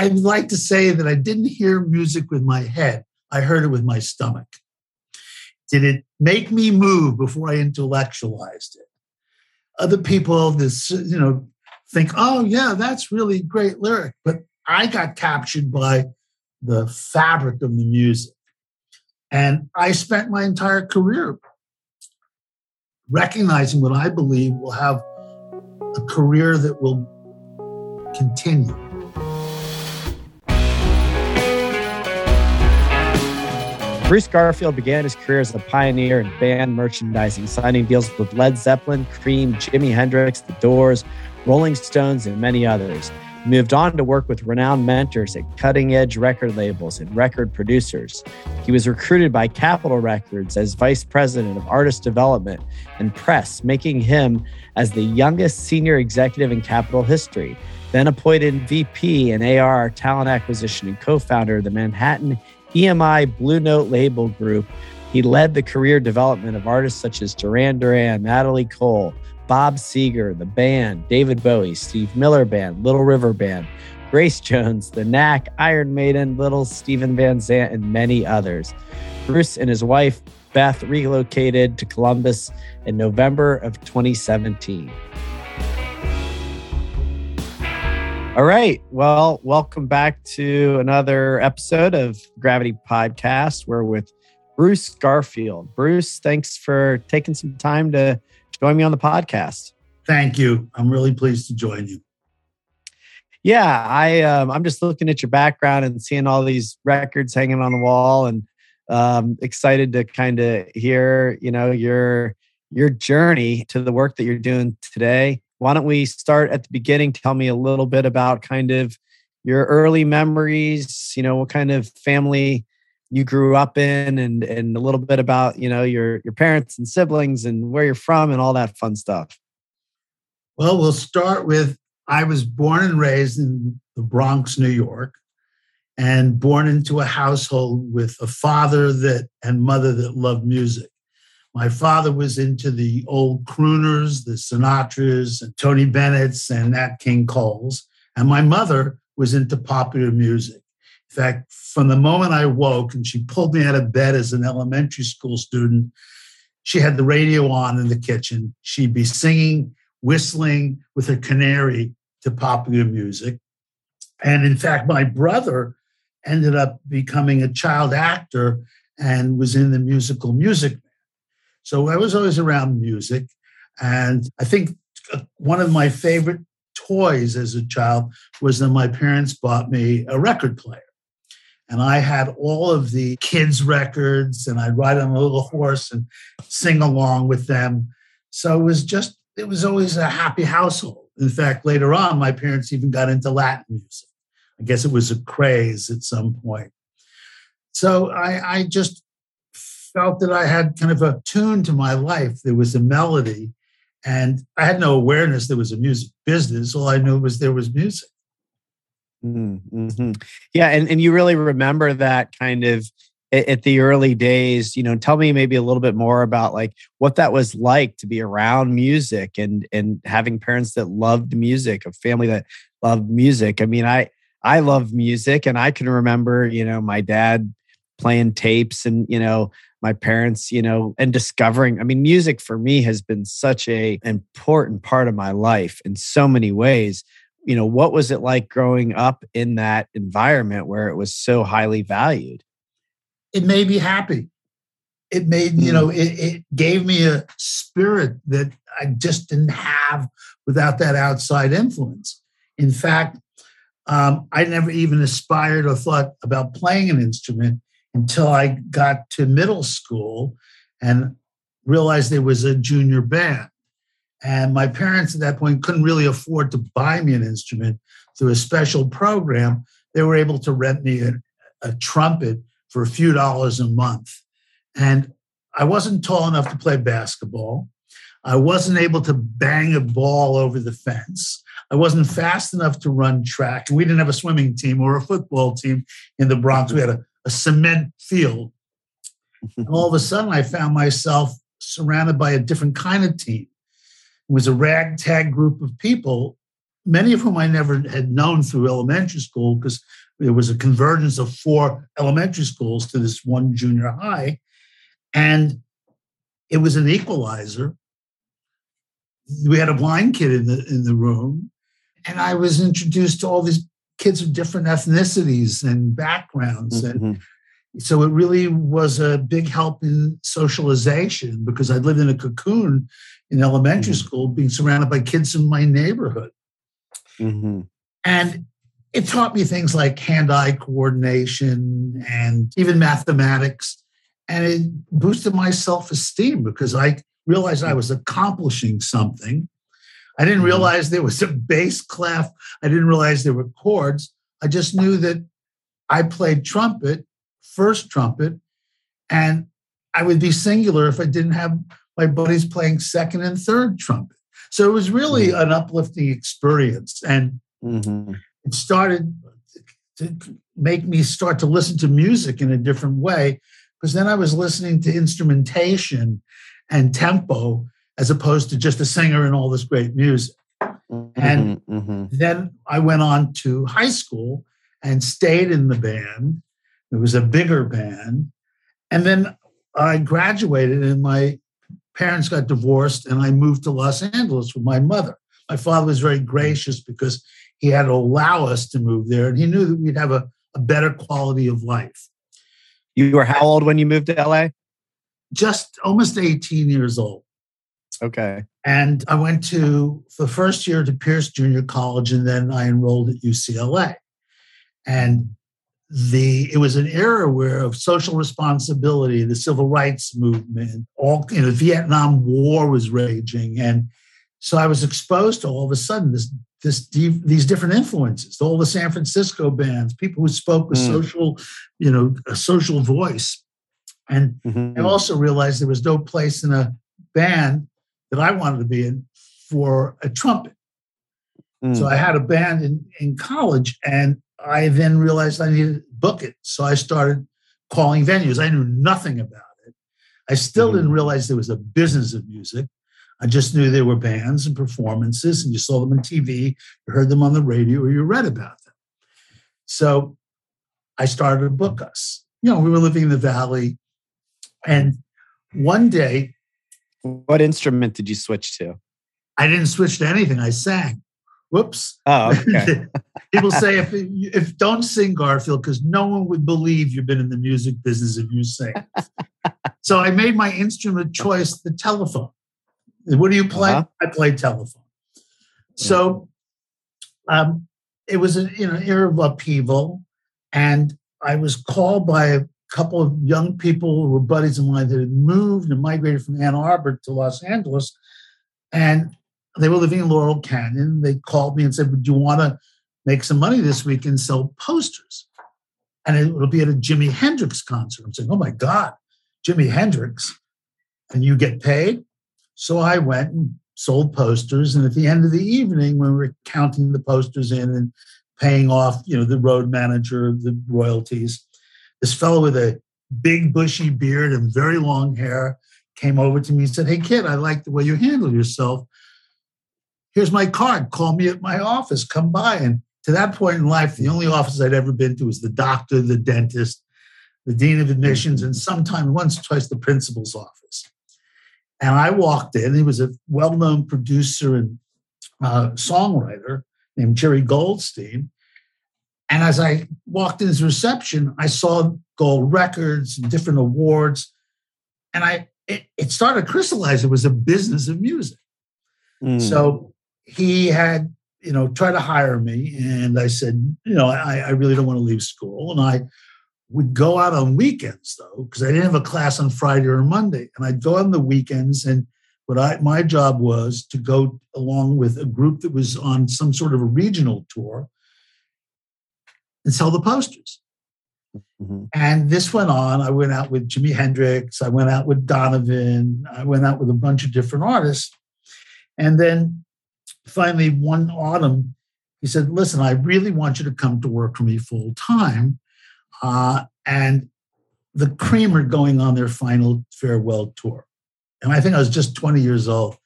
I would like to say that I didn't hear music with my head. I heard it with my stomach. Did it make me move before I intellectualized it? Other people, this you know, think, oh yeah, that's really great lyric, but I got captured by the fabric of the music, and I spent my entire career recognizing what I believe will have a career that will continue. Bruce Garfield began his career as a pioneer in band merchandising, signing deals with Led Zeppelin, Cream, Jimi Hendrix, The Doors, Rolling Stones, and many others. He moved on to work with renowned mentors at cutting edge record labels and record producers. He was recruited by Capitol Records as vice president of artist development and press, making him as the youngest senior executive in Capitol history. Then appointed VP and AR talent acquisition and co founder of the Manhattan EMI Blue Note label group. He led the career development of artists such as Duran Duran, Natalie Cole, Bob Seger, the band, David Bowie, Steve Miller Band, Little River Band, Grace Jones, The Knack, Iron Maiden, Little Steven Van Zandt, and many others. Bruce and his wife, Beth, relocated to Columbus in November of 2017. All right. Well, welcome back to another episode of Gravity Podcast. We're with Bruce Garfield. Bruce, thanks for taking some time to join me on the podcast. Thank you. I'm really pleased to join you. Yeah, I um, I'm just looking at your background and seeing all these records hanging on the wall, and um, excited to kind of hear you know your your journey to the work that you're doing today why don't we start at the beginning? Tell me a little bit about kind of your early memories, you know, what kind of family you grew up in and and a little bit about, you know, your your parents and siblings and where you're from and all that fun stuff. Well, we'll start with I was born and raised in the Bronx, New York, and born into a household with a father that and mother that loved music. My father was into the old crooners, the Sinatras, and Tony Bennett's, and Nat King Cole's. And my mother was into popular music. In fact, from the moment I woke and she pulled me out of bed as an elementary school student, she had the radio on in the kitchen. She'd be singing, whistling with her canary to popular music. And in fact, my brother ended up becoming a child actor and was in the musical Music so I was always around music. And I think uh, one of my favorite toys as a child was that my parents bought me a record player. And I had all of the kids' records, and I'd ride on a little horse and sing along with them. So it was just, it was always a happy household. In fact, later on, my parents even got into Latin music. I guess it was a craze at some point. So I, I just felt that I had kind of a tune to my life. There was a melody, and I had no awareness there was a music business. All I knew was there was music. Mm-hmm. Yeah, and, and you really remember that kind of at the early days you know tell me maybe a little bit more about like what that was like to be around music and and having parents that loved music a family that loved music i mean i i love music and i can remember you know my dad playing tapes and you know my parents you know and discovering i mean music for me has been such a important part of my life in so many ways. You know what was it like growing up in that environment where it was so highly valued? It made me happy. It made mm. you know it, it gave me a spirit that i just didn't have without that outside influence. In fact um, i never even aspired or thought about playing an instrument until I got to middle school and realized there was a junior band. And my parents at that point couldn't really afford to buy me an instrument through a special program. They were able to rent me a, a trumpet for a few dollars a month. And I wasn't tall enough to play basketball. I wasn't able to bang a ball over the fence. I wasn't fast enough to run track. We didn't have a swimming team or a football team in the Bronx. We had a a cement field. Mm-hmm. and all of a sudden, I found myself surrounded by a different kind of team. It was a ragtag group of people many of whom I never had known through elementary school because there was a convergence of four elementary schools to this one junior high. And it was an equalizer. We had a blind kid in the in the room, and I was introduced to all these kids of different ethnicities and backgrounds. Mm-hmm. And so it really was a big help in socialization because I lived in a cocoon in elementary mm-hmm. school, being surrounded by kids in my neighborhood. Mm-hmm. And it taught me things like hand eye coordination and even mathematics. And it boosted my self esteem because I realized I was accomplishing something. I didn't mm-hmm. realize there was a bass clef. I didn't realize there were chords. I just knew that I played trumpet, first trumpet, and I would be singular if I didn't have my buddies playing second and third trumpet. So it was really mm-hmm. an uplifting experience. And mm-hmm. it started to make me start to listen to music in a different way because then I was listening to instrumentation and tempo as opposed to just a singer and all this great music. Mm-hmm. And mm-hmm. then I went on to high school and stayed in the band. It was a bigger band. And then I graduated, and my parents got divorced and I moved to Los Angeles with my mother. My father was very gracious because he had to allow us to move there and he knew that we'd have a, a better quality of life. You were how old when you moved to LA? Just almost 18 years old. Okay. And I went to the first year to Pierce Junior College and then I enrolled at UCLA. And the it was an era where of social responsibility, the civil rights movement, all you know, the Vietnam War was raging, and so I was exposed to all of a sudden this this these different influences, all the San Francisco bands, people who spoke with mm. social, you know, a social voice, and mm-hmm. I also realized there was no place in a band that I wanted to be in for a trumpet. Mm. So I had a band in, in college, and I then realized I needed to book it. So I started calling venues. I knew nothing about it. I still mm-hmm. didn't realize there was a business of music. I just knew there were bands and performances, and you saw them on TV, you heard them on the radio, or you read about them. So I started to book us. You know, we were living in the valley. And one day. What instrument did you switch to? I didn't switch to anything. I sang. Whoops. Oh, okay. People say if if don't sing Garfield because no one would believe you've been in the music business if you sing. so I made my instrument choice the telephone. What do you play? Uh-huh. I play telephone. So um, it was an you know era of upheaval, and I was called by a couple of young people who were buddies of mine that had moved and migrated from Ann Arbor to Los Angeles, and they were living in Laurel Canyon. They called me and said, Would you want to make some money this week and sell posters? And it will be at a Jimi Hendrix concert. I'm saying, Oh my God, Jimi Hendrix. And you get paid? So I went and sold posters. And at the end of the evening, when we were counting the posters in and paying off, you know, the road manager, the royalties, this fellow with a big bushy beard and very long hair came over to me and said, Hey kid, I like the way you handle yourself here's my card. Call me at my office. Come by. And to that point in life, the only office I'd ever been to was the doctor, the dentist, the dean of admissions, and sometimes once twice the principal's office. And I walked in. He was a well-known producer and uh, songwriter named Jerry Goldstein. And as I walked in his reception, I saw gold records and different awards. And I it, it started to crystallize. It was a business of music. Mm. So he had, you know, tried to hire me. And I said, you know, I, I really don't want to leave school. And I would go out on weekends though, because I didn't have a class on Friday or Monday. And I'd go on the weekends and what I my job was to go along with a group that was on some sort of a regional tour and sell the posters. Mm-hmm. And this went on. I went out with Jimi Hendrix. I went out with Donovan. I went out with a bunch of different artists. And then finally, one autumn, he said, Listen, I really want you to come to work for me full time. Uh, and the Cream are going on their final farewell tour. And I think I was just 20 years old.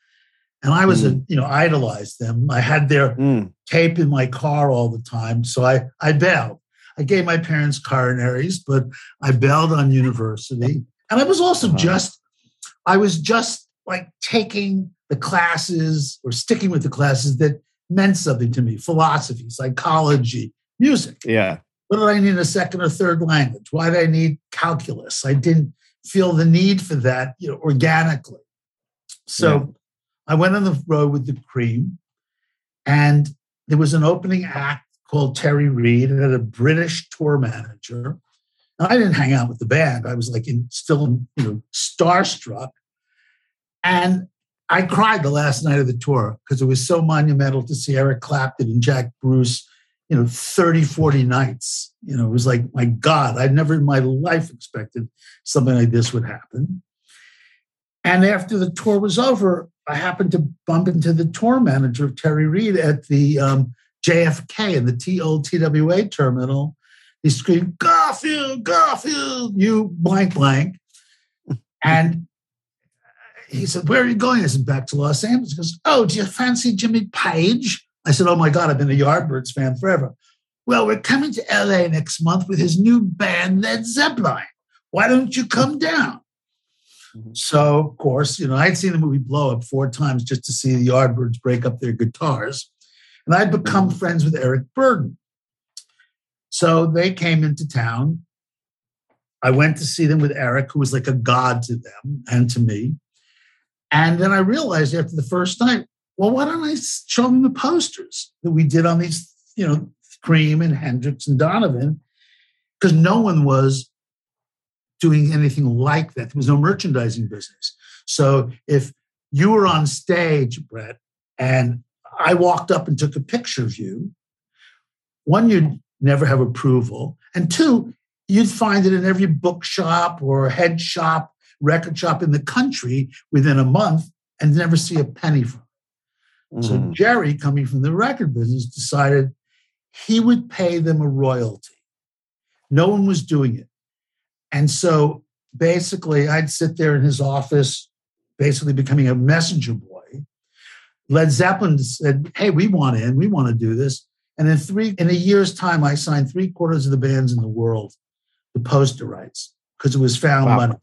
And I was, mm. a, you know, idolized them. I had their mm. tape in my car all the time. So I, I bailed. I gave my parents coronaries, but I bailed on university. And I was also uh-huh. just, I was just like taking the classes or sticking with the classes that meant something to me philosophy, psychology, music. Yeah. What did I need a second or third language? Why did I need calculus? I didn't feel the need for that you know, organically. So yeah. I went on the road with the cream, and there was an opening act called Terry Reid and had a British tour manager. And I didn't hang out with the band. I was like in, still, you know, starstruck. And I cried the last night of the tour because it was so monumental to see Eric Clapton and Jack Bruce, you know, 30, 40 nights. You know, it was like, my God, I'd never in my life expected something like this would happen. And after the tour was over, I happened to bump into the tour manager of Terry Reid at the um, JFK in the T old TWA terminal. He screamed, Garfield, Garfield, you blank blank. and he said, Where are you going? I said, Back to Los Angeles. He goes, Oh, do you fancy Jimmy Page? I said, Oh my God, I've been a Yardbirds fan forever. Well, we're coming to LA next month with his new band, Led Zeppelin. Why don't you come down? Mm-hmm. So, of course, you know, I'd seen the movie Blow Up four times just to see the Yardbirds break up their guitars. And I'd become mm-hmm. friends with Eric Burdon. So they came into town. I went to see them with Eric, who was like a god to them and to me. And then I realized after the first night, well, why don't I show them the posters that we did on these, you know, Cream and Hendrix and Donovan? Because no one was doing anything like that. There was no merchandising business. So if you were on stage, Brett, and I walked up and took a picture of you, one, you'd never have approval. And two, you'd find it in every bookshop or head shop, record shop in the country within a month and never see a penny from it. Mm-hmm. So Jerry, coming from the record business, decided he would pay them a royalty. No one was doing it. And so basically, I'd sit there in his office, basically becoming a messenger boy. Led Zeppelin said, Hey, we want in, we want to do this. And in three in a year's time, I signed three quarters of the bands in the world to poster rights because it was found wow. money.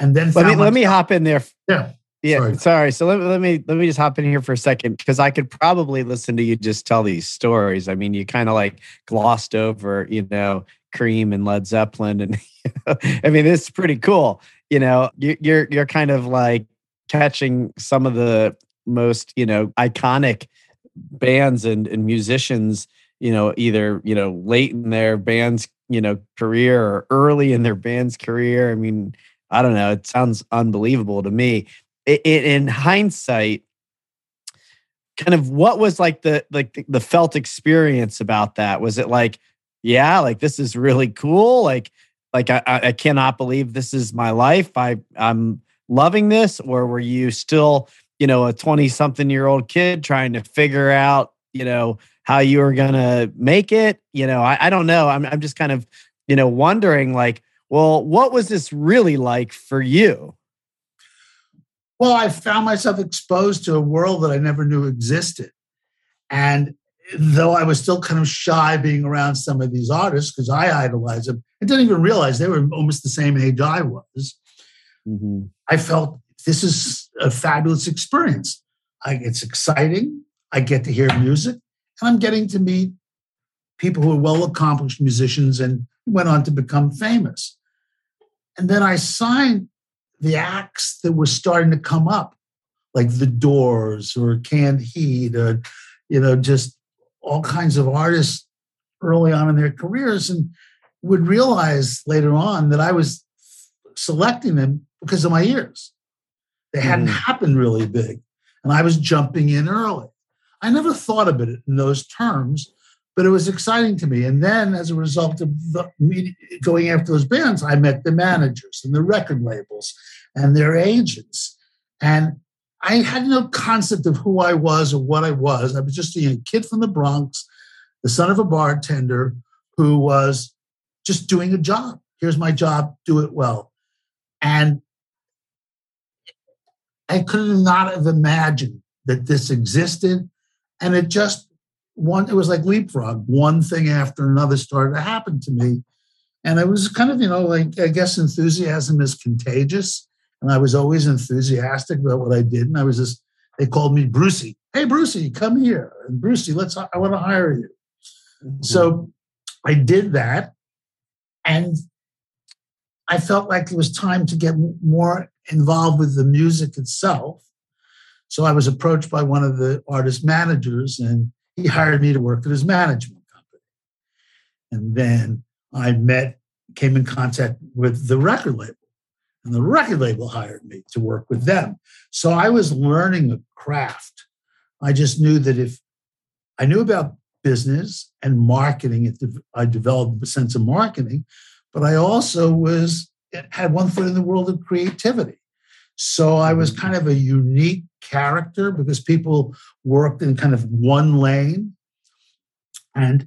And then let me let me hop in there. Yeah. Yeah, sorry. sorry. So let, let me let me just hop in here for a second because I could probably listen to you just tell these stories. I mean, you kind of like glossed over, you know, Cream and Led Zeppelin, and I mean, it's pretty cool. You know, you, you're you're kind of like catching some of the most you know iconic bands and, and musicians you know either you know late in their band's you know career or early in their band's career i mean i don't know it sounds unbelievable to me in hindsight kind of what was like the like the, the felt experience about that was it like yeah like this is really cool like like I, I cannot believe this is my life. I I'm loving this, or were you still, you know, a 20 something year old kid trying to figure out, you know, how you were gonna make it? You know, I, I don't know. I'm I'm just kind of, you know, wondering like, well, what was this really like for you? Well, I found myself exposed to a world that I never knew existed. And though I was still kind of shy being around some of these artists because I idolized them, I didn't even realize they were almost the same age I was. Mm-hmm. I felt this is a fabulous experience. I, it's exciting. I get to hear music, and I'm getting to meet people who are well accomplished musicians and went on to become famous. And then I signed the acts that were starting to come up, like The Doors or Canned Heat, or you know, just all kinds of artists early on in their careers and would realize later on that I was selecting them because of my ears. They hadn't mm. happened really big, and I was jumping in early. I never thought of it in those terms, but it was exciting to me. And then, as a result of going after those bands, I met the managers and the record labels and their agents. And I had no concept of who I was or what I was. I was just a kid from the Bronx, the son of a bartender who was just doing a job. Here's my job, do it well. And I could not have imagined that this existed. And it just one, it was like leapfrog. One thing after another started to happen to me. And it was kind of, you know, like I guess enthusiasm is contagious. And I was always enthusiastic about what I did. And I was just, they called me Brucey. Hey, Brucey, come here. And Brucey, let's, I want to hire you. Mm-hmm. So I did that. And I felt like it was time to get more involved with the music itself. So I was approached by one of the artist managers, and he hired me to work at his management company. And then I met, came in contact with the record label, and the record label hired me to work with them. So I was learning a craft. I just knew that if I knew about business and marketing, I developed a sense of marketing, but I also was had one foot in the world of creativity. So I was mm-hmm. kind of a unique character because people worked in kind of one lane. And,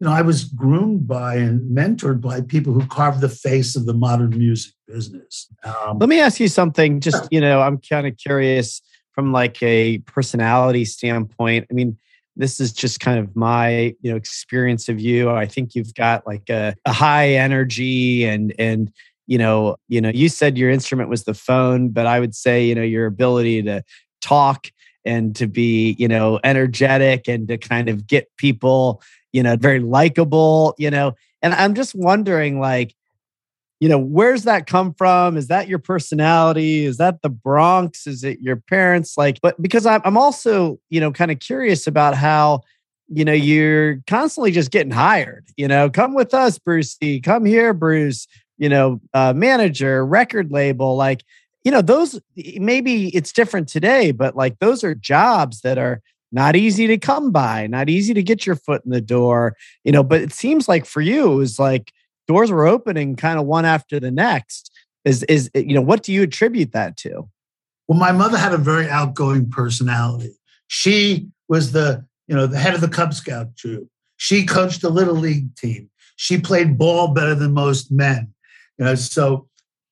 you know, I was groomed by and mentored by people who carved the face of the modern music business. Um, Let me ask you something. Just, you know, I'm kind of curious from like a personality standpoint. I mean, this is just kind of my you know experience of you i think you've got like a, a high energy and and you know you know you said your instrument was the phone but i would say you know your ability to talk and to be you know energetic and to kind of get people you know very likable you know and i'm just wondering like you know where's that come from is that your personality is that the bronx is it your parents like but because i'm also you know kind of curious about how you know you're constantly just getting hired you know come with us brucey come here bruce you know, uh, manager, record label, like, you know, those maybe it's different today, but like those are jobs that are not easy to come by, not easy to get your foot in the door, you know. But it seems like for you, it was like doors were opening kind of one after the next. Is is you know what do you attribute that to? Well, my mother had a very outgoing personality. She was the you know the head of the Cub Scout troop. She coached the little league team. She played ball better than most men. You know, so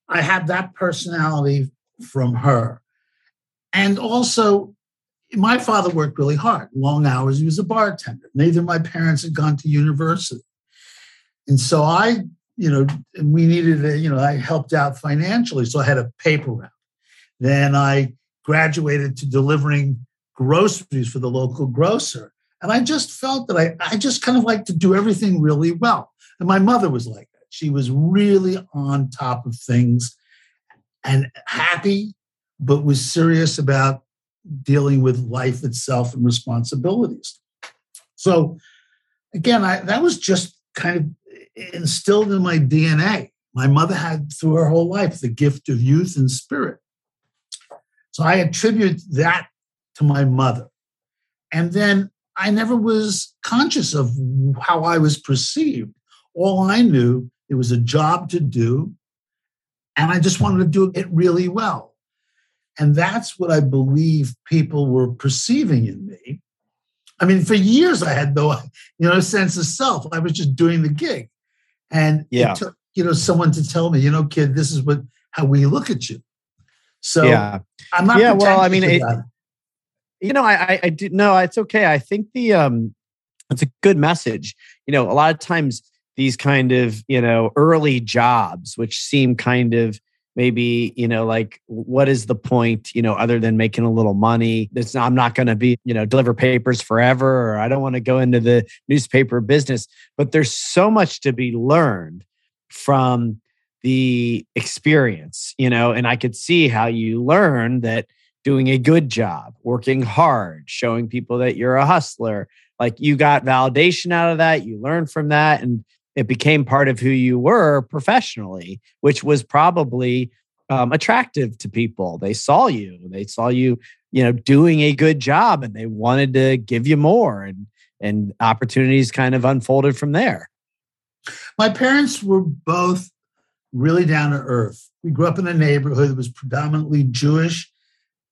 I had that personality from her. And also, my father worked really hard, long hours. He was a bartender. Neither of my parents had gone to university. And so I, you know, and we needed, a, you know, I helped out financially. So I had a paper route. Then I graduated to delivering groceries for the local grocer. And I just felt that I, I just kind of like to do everything really well. And my mother was like, she was really on top of things and happy, but was serious about dealing with life itself and responsibilities. So, again, I, that was just kind of instilled in my DNA. My mother had through her whole life the gift of youth and spirit. So I attribute that to my mother. And then I never was conscious of how I was perceived. All I knew it was a job to do. And I just wanted to do it really well. And that's what I believe people were perceiving in me. I mean, for years I had no, you know, sense of self. I was just doing the gig. And yeah. it took, you know, someone to tell me, you know, kid, this is what how we look at you. So yeah, I'm not. Yeah, well, I mean, it, you know, I, I, I do no, it's okay. I think the um, it's a good message. You know, a lot of times these kind of you know early jobs which seem kind of maybe you know like what is the point you know other than making a little money? It's i'm not going to be you know deliver papers forever or i don't want to go into the newspaper business. But there's so much to be learned from the experience you know and i could see how you learn that doing a good job working hard showing people that you're a hustler like you got validation out of that you learn from that and it became part of who you were professionally, which was probably um, attractive to people. They saw you, they saw you, you know, doing a good job, and they wanted to give you more, and and opportunities kind of unfolded from there. My parents were both really down to earth. We grew up in a neighborhood that was predominantly Jewish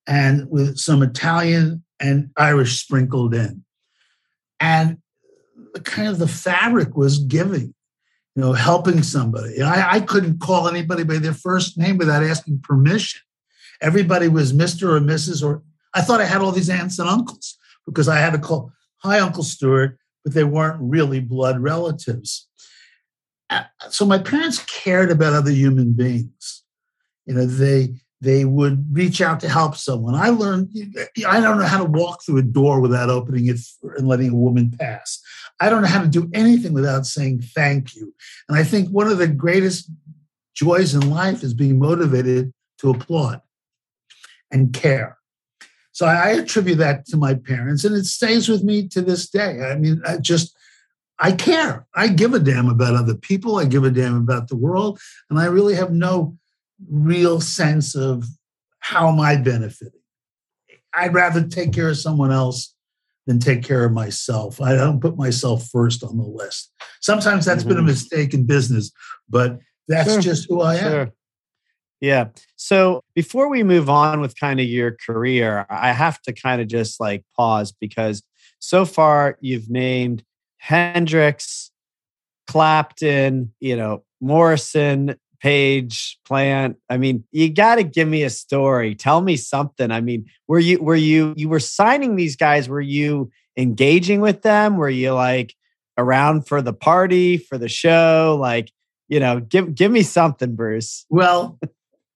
and with some Italian and Irish sprinkled in. And kind of the fabric was giving, you know, helping somebody. I, I couldn't call anybody by their first name without asking permission. Everybody was Mr. or Mrs. or I thought I had all these aunts and uncles because I had to call, hi, Uncle Stuart, but they weren't really blood relatives. Uh, so my parents cared about other human beings. You know, they they would reach out to help someone. I learned I don't know how to walk through a door without opening it and letting a woman pass. I don't know how to do anything without saying thank you. And I think one of the greatest joys in life is being motivated to applaud and care. So I attribute that to my parents, and it stays with me to this day. I mean, I just, I care. I give a damn about other people. I give a damn about the world. And I really have no real sense of how am I benefiting. I'd rather take care of someone else than take care of myself. I don't put myself first on the list. Sometimes that's mm-hmm. been a mm-hmm. mistake in business, but that's sure. just who I am. Sure. Yeah. So before we move on with kind of your career, I have to kind of just like pause because so far you've named Hendrix, Clapton, you know, Morrison, Page, Plant. I mean, you got to give me a story. Tell me something. I mean, were you were you you were signing these guys? Were you engaging with them? Were you like around for the party, for the show? Like, you know, give give me something, Bruce. Well,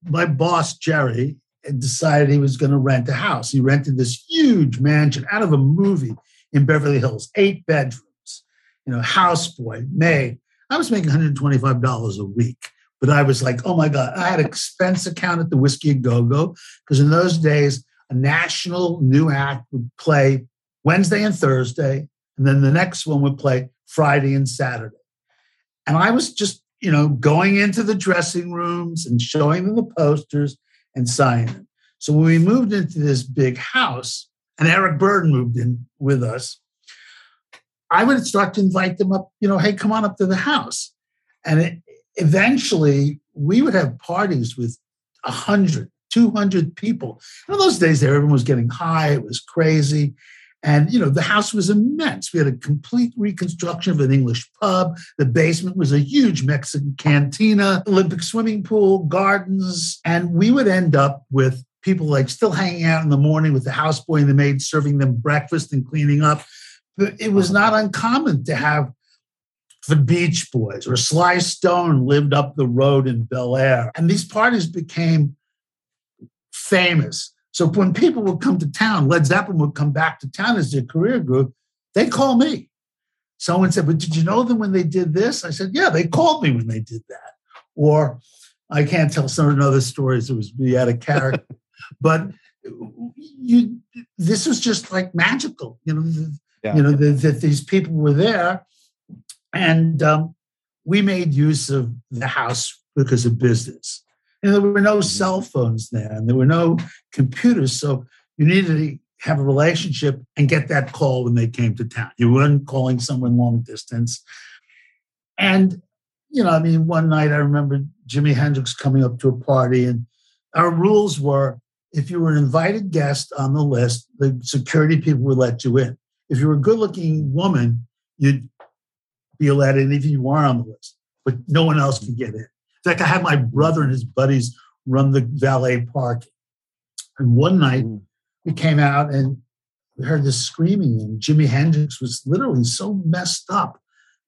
my boss, Jerry, decided he was going to rent a house. He rented this huge mansion out of a movie in Beverly Hills, eight bedrooms, you know, houseboy, maid. I was making $125 a week, but I was like, oh my God, I had an expense account at the Whisky a Go Go because in those days, a national new act would play Wednesday and Thursday, and then the next one would play Friday and Saturday. And I was just you know, going into the dressing rooms and showing them the posters and signing them. So when we moved into this big house, and Eric Burdon moved in with us, I would start to invite them up, you know, hey, come on up to the house. And it, eventually we would have parties with 100, 200 people. And in those days, everyone was getting high, it was crazy. And, you know, the house was immense. We had a complete reconstruction of an English pub. The basement was a huge Mexican cantina, Olympic swimming pool, gardens. And we would end up with people like still hanging out in the morning with the houseboy and the maid serving them breakfast and cleaning up. But it was not uncommon to have the Beach Boys or Sly Stone lived up the road in Bel Air. And these parties became famous. So when people would come to town, Led Zeppelin would come back to town as their career group, they'd call me. Someone said, But did you know them when they did this? I said, Yeah, they called me when they did that. Or I can't tell some other stories, it was be out of character. but you this was just like magical, you know, yeah. you know, that these people were there. And um, we made use of the house because of business. And there were no cell phones there and there were no computers. So you needed to have a relationship and get that call when they came to town. You weren't calling someone long distance. And, you know, I mean, one night I remember Jimi Hendrix coming up to a party, and our rules were if you were an invited guest on the list, the security people would let you in. If you were a good looking woman, you'd be let in if you weren't on the list, but no one else can get in fact, I had my brother and his buddies run the valet park. And one night mm. we came out and we heard this screaming, and Jimi Hendrix was literally so messed up.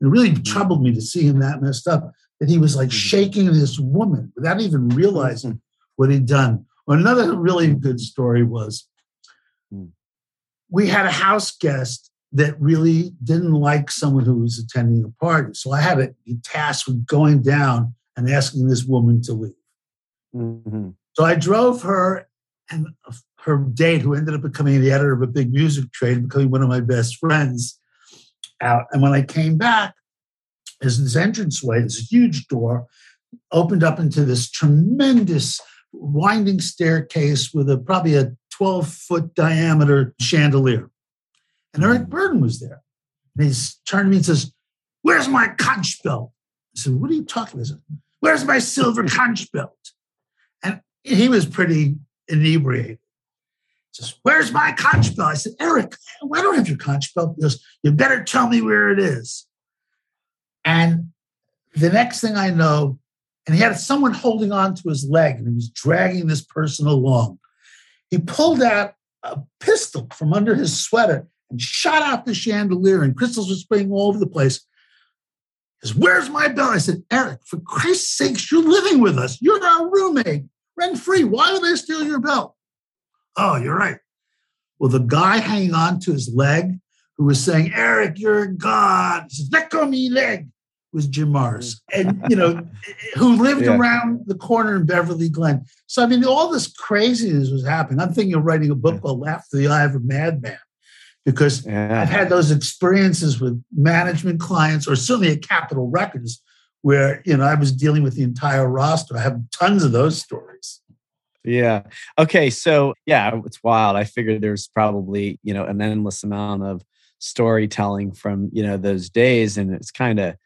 It really mm. troubled me to see him that messed up that he was like mm. shaking this woman without even realizing mm. what he'd done. Well, another really good story was we had a house guest that really didn't like someone who was attending a party. So I had a task with going down and asking this woman to leave. Mm-hmm. So I drove her and her date, who ended up becoming the editor of a big music trade, becoming one of my best friends, out. And when I came back, there's this entranceway, this huge door, opened up into this tremendous winding staircase with a probably a 12 foot diameter chandelier. And Eric mm-hmm. Was there. And he turned to me and says, Where's my conch belt? I said, What are you talking about? Where's my silver conch belt? And he was pretty inebriated. He says, Where's my conch belt? I said, Eric, I don't have your conch belt. He goes, You better tell me where it is. And the next thing I know, and he had someone holding on to his leg and he was dragging this person along. He pulled out a pistol from under his sweater and shot out the chandelier, and crystals were spraying all over the place. He says, Where's my belt? I said, Eric, for Christ's sakes, you're living with us. You're our roommate, rent free. Why would they steal your belt? Oh, you're right. Well, the guy hanging on to his leg who was saying, Eric, you're a god. He says, Let go of me leg was Jim Morrison. and you know, who lived yeah. around the corner in Beverly Glen. So I mean, all this craziness was happening. I'm thinking of writing a book yeah. called "After the Eye of a Madman," because yeah. I've had those experiences with management clients, or certainly at Capitol Records, where you know I was dealing with the entire roster. I have tons of those stories. Yeah. Okay. So yeah, it's wild. I figured there's probably you know an endless amount of storytelling from you know those days, and it's kind of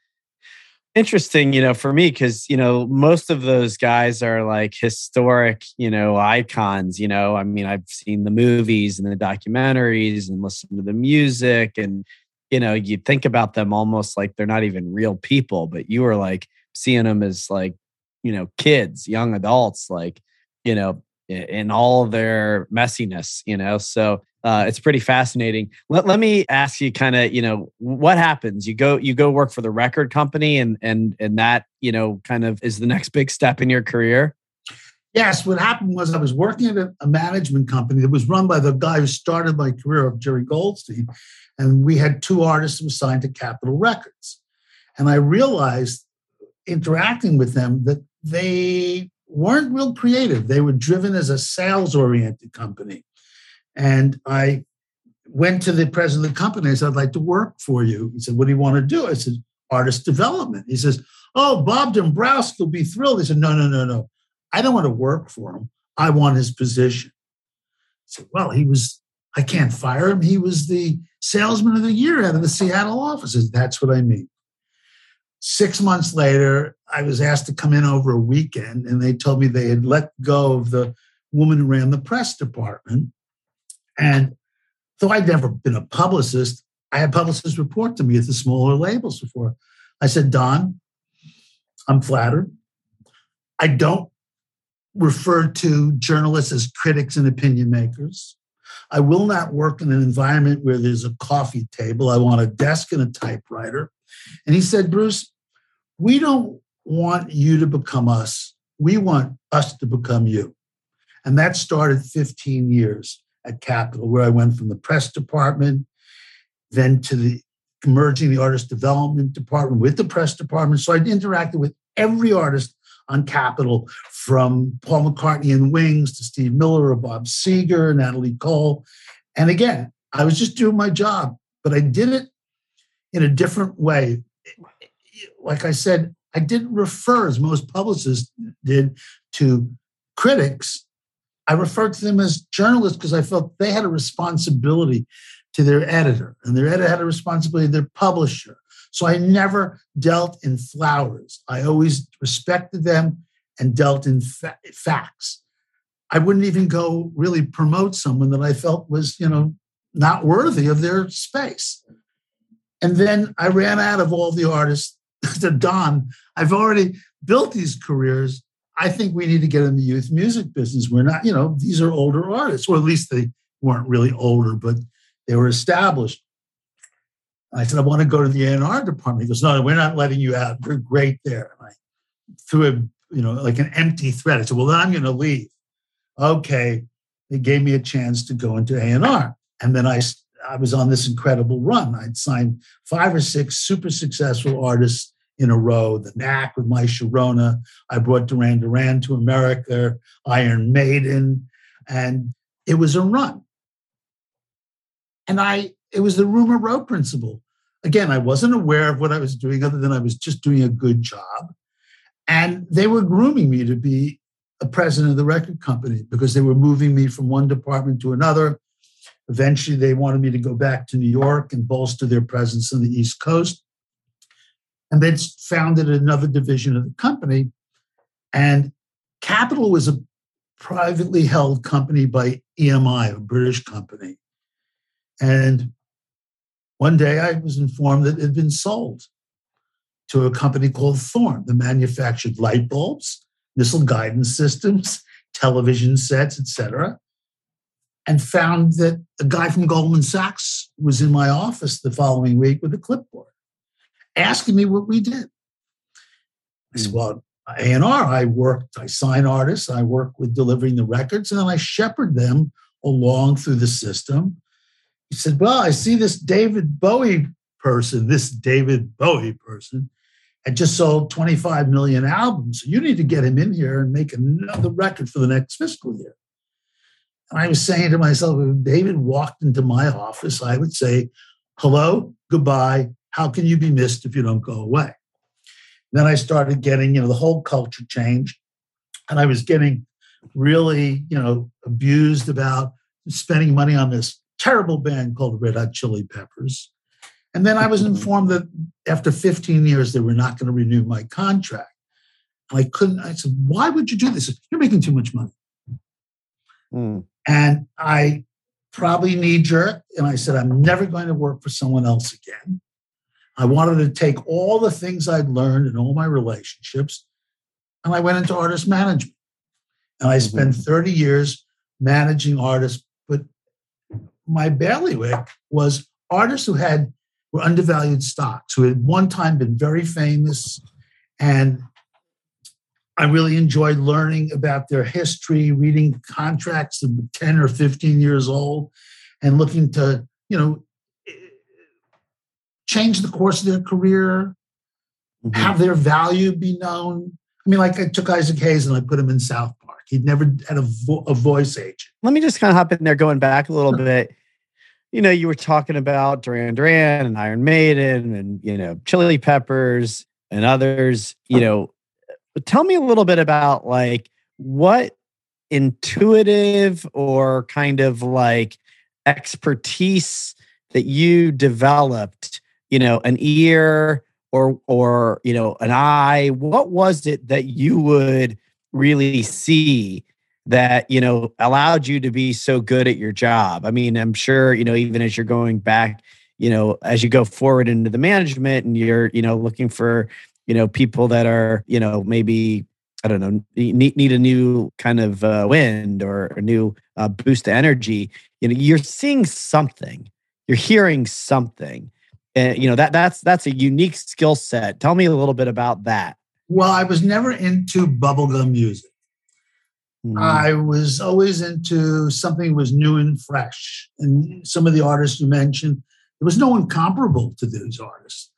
interesting you know for me because you know most of those guys are like historic you know icons you know? I mean i've seen the movies and the documentaries and listened to the music and you know you think about them almost like they're not even real people but you were like seeing them as like you know kids young adults like you know in all their messiness you know? So uh, it's pretty fascinating. Let, let me ask you kind of, you know, what happens? You go you go work for the record company and and and that, you know, kind of is the next big step in your career? Yes, what happened was I was working at a, a management company that was run by the guy who started my career of Jerry Goldstein. And we had two artists who were signed to Capitol Records. And I realized interacting with them that they weren't real creative. They were driven as a sales oriented company. And I went to the president of the company. I said, I'd like to work for you. He said, What do you want to do? I said, Artist development. He says, Oh, Bob Dombrowski will be thrilled. He said, No, no, no, no. I don't want to work for him. I want his position. I said, Well, he was, I can't fire him. He was the salesman of the year out of the Seattle offices. That's what I mean. Six months later, I was asked to come in over a weekend, and they told me they had let go of the woman who ran the press department and though I'd never been a publicist, I had publicists report to me at the smaller labels before. I said, Don, I'm flattered. I don't refer to journalists as critics and opinion makers. I will not work in an environment where there's a coffee table. I want a desk and a typewriter. And he said, Bruce, we don't want you to become us. We want us to become you. And that started 15 years at Capitol, where I went from the press department, then to the merging the artist development department with the press department. So I interacted with every artist on Capitol, from Paul McCartney and Wings to Steve Miller or Bob Seger, Natalie Cole. And again, I was just doing my job, but I did it in a different way. Like I said, I didn't refer, as most publicists did, to critics I referred to them as journalists because I felt they had a responsibility to their editor, and their editor had a responsibility to their publisher. So I never dealt in flowers. I always respected them and dealt in fa- facts. I wouldn't even go really promote someone that I felt was, you know, not worthy of their space. And then I ran out of all the artists to Don. I've already built these careers I think we need to get in the youth music business. We're not, you know, these are older artists, or at least they weren't really older, but they were established. I said, I want to go to the A&R department. He goes, no, we're not letting you out. You're great there. And I threw a, you know, like an empty threat. I said, well, then I'm going to leave. Okay. They gave me a chance to go into A&R. And then I, I was on this incredible run. I'd signed five or six super successful artists in a row. The Knack with my Sharona. I brought Duran Duran to America, Iron Maiden, and it was a run. And I, it was the rumor row principle. Again, I wasn't aware of what I was doing other than I was just doing a good job. And they were grooming me to be a president of the record company because they were moving me from one department to another. Eventually, they wanted me to go back to New York and bolster their presence on the East Coast and then founded another division of the company. And Capitol was a privately held company by EMI, a British company. And one day I was informed that it had been sold to a company called Thorn that manufactured light bulbs, missile guidance systems, television sets, etc. and found that a guy from Goldman Sachs was in my office the following week with a clipboard asking me what we did. I said, well, A&R, I worked, I sign artists, I work with delivering the records, and then I shepherd them along through the system. He said, well, I see this David Bowie person, this David Bowie person, had just sold 25 million albums. You need to get him in here and make another record for the next fiscal year. And I was saying to myself, if David walked into my office, I would say, hello, goodbye. How can you be missed if you don't go away? Then I started getting, you know, the whole culture changed. And I was getting really, you know, abused about spending money on this terrible band called Red Hot Chili Peppers. And then I was informed that after 15 years, they were not going to renew my contract. And I couldn't, I said, why would you do this? You're making too much money. Mm. And I probably knee jerk. And I said, I'm never going to work for someone else again. I wanted to take all the things I'd learned in all my relationships, and I went into artist management. And I mm-hmm. spent 30 years managing artists. But my bailiwick was artists who had were undervalued stocks, who had one time been very famous. And I really enjoyed learning about their history, reading contracts that were 10 or 15 years old, and looking to, you know, change the course of their career, mm-hmm. have their value be known. I mean, like I took Isaac Hayes and I put him in South Park. He'd never had a, vo- a voice agent. Let me just kind of hop in there, going back a little bit. You know, you were talking about Duran Duran and Iron Maiden and, you know, Chili Peppers and others. You know, tell me a little bit about like what intuitive or kind of like expertise that you developed you know, an ear or or you know, an eye? What was it that you would really see that you know allowed you to be so good at your job? I mean, I'm sure you know even as you're going back, you know, as you go forward into the management and you're you know looking for you know people that are you know maybe I don't know, need, need a new kind of uh, wind or a new uh, boost of energy. You know, you're seeing something, you're hearing something, and you know that that's that's a unique skill set. Tell me a little bit about that. Well i was never into bubblegum music. Mm-hmm. i was always into something that was new and fresh. And some of the artists you mentioned there was no one comparable to those artists.